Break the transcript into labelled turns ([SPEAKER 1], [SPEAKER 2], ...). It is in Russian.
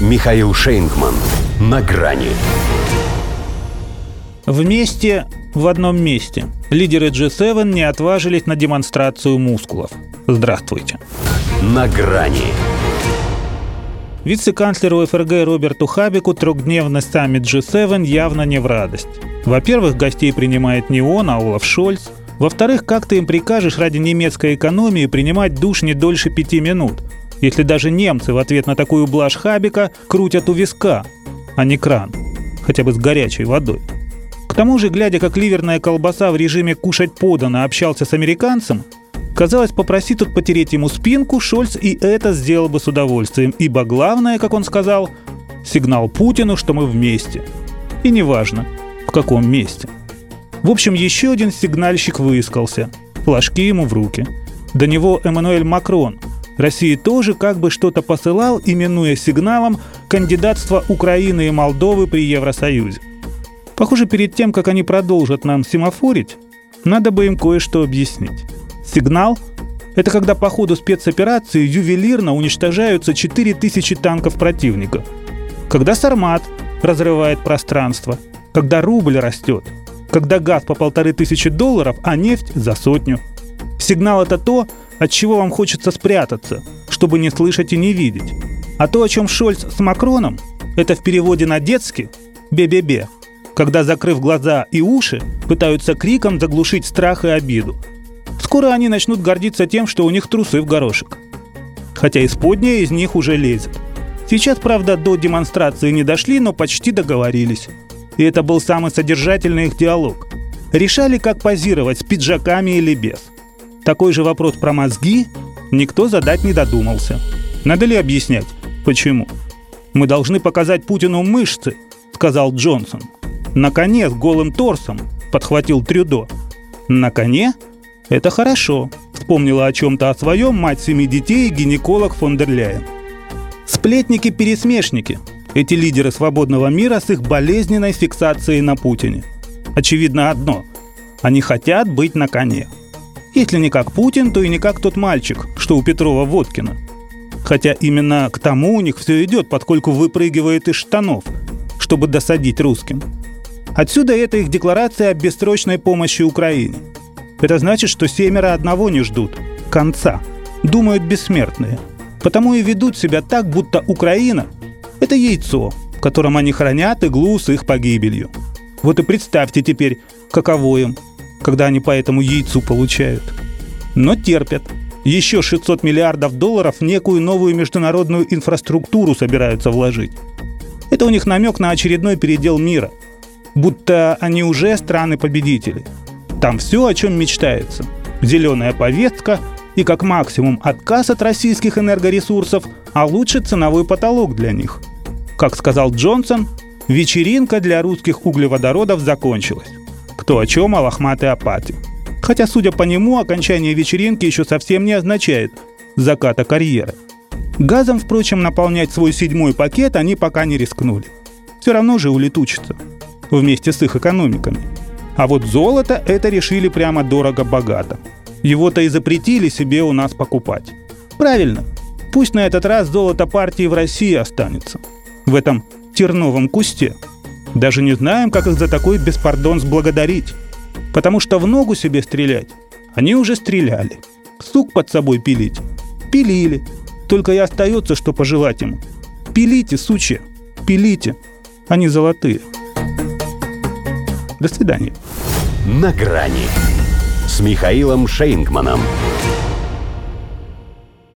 [SPEAKER 1] Михаил Шейнгман. На грани.
[SPEAKER 2] Вместе в одном месте. Лидеры G7 не отважились на демонстрацию мускулов. Здравствуйте.
[SPEAKER 1] На грани.
[SPEAKER 2] Вице-канцлеру ФРГ Роберту Хабику трехдневный саммит G7 явно не в радость. Во-первых, гостей принимает не он, а Олаф Шольц. Во-вторых, как ты им прикажешь ради немецкой экономии принимать душ не дольше пяти минут, если даже немцы в ответ на такую блажь Хабика крутят у виска, а не кран, хотя бы с горячей водой. К тому же, глядя, как ливерная колбаса в режиме «кушать подано» общался с американцем, Казалось, попроси тут потереть ему спинку, Шольц и это сделал бы с удовольствием, ибо главное, как он сказал, сигнал Путину, что мы вместе. И неважно, в каком месте. В общем, еще один сигнальщик выискался. Флажки ему в руки. До него Эммануэль Макрон. России тоже как бы что-то посылал, именуя сигналом кандидатство Украины и Молдовы при Евросоюзе. Похоже, перед тем, как они продолжат нам семафорить, надо бы им кое-что объяснить. Сигнал – это когда по ходу спецоперации ювелирно уничтожаются 4000 танков противника. Когда Сармат разрывает пространство. Когда рубль растет. Когда газ по полторы тысячи долларов, а нефть за сотню. Сигнал – это то, от чего вам хочется спрятаться, чтобы не слышать и не видеть. А то, о чем Шольц с Макроном, это в переводе на детский «бе-бе-бе», когда, закрыв глаза и уши, пытаются криком заглушить страх и обиду – Скоро они начнут гордиться тем, что у них трусы в горошек. Хотя исподнее из них уже лезет. Сейчас, правда, до демонстрации не дошли, но почти договорились. И это был самый содержательный их диалог. Решали, как позировать, с пиджаками или без. Такой же вопрос про мозги никто задать не додумался. Надо ли объяснять, почему? «Мы должны показать Путину мышцы», — сказал Джонсон. «На коне с голым торсом», — подхватил Трюдо. «На коне?» Это хорошо, вспомнила о чем-то о своем мать семи детей гинеколог фон дер Ляйен. Сплетники-пересмешники – эти лидеры свободного мира с их болезненной фиксацией на Путине. Очевидно одно – они хотят быть на коне. Если не как Путин, то и не как тот мальчик, что у Петрова Водкина. Хотя именно к тому у них все идет, поскольку выпрыгивает из штанов, чтобы досадить русским. Отсюда эта их декларация о бессрочной помощи Украине – это значит, что семеро одного не ждут. Конца. Думают бессмертные. Потому и ведут себя так, будто Украина – это яйцо, в котором они хранят иглу с их погибелью. Вот и представьте теперь, каково им, когда они по этому яйцу получают. Но терпят. Еще 600 миллиардов долларов в некую новую международную инфраструктуру собираются вложить. Это у них намек на очередной передел мира. Будто они уже страны-победители – там все, о чем мечтается. Зеленая повестка и как максимум отказ от российских энергоресурсов, а лучше ценовой потолок для них. Как сказал Джонсон, вечеринка для русских углеводородов закончилась. Кто о чем, о лохматой апате. Хотя, судя по нему, окончание вечеринки еще совсем не означает заката карьеры. Газом, впрочем, наполнять свой седьмой пакет они пока не рискнули. Все равно же улетучится. Вместе с их экономиками. А вот золото это решили прямо дорого-богато. Его-то и запретили себе у нас покупать. Правильно. Пусть на этот раз золото партии в России останется. В этом терновом кусте. Даже не знаем, как их за такой беспардон сблагодарить. Потому что в ногу себе стрелять они уже стреляли. Сук под собой пилить. Пилили. Только и остается, что пожелать ему. Пилите, сучья. Пилите. Они золотые. До свидания.
[SPEAKER 1] «На грани» с Михаилом Шейнгманом.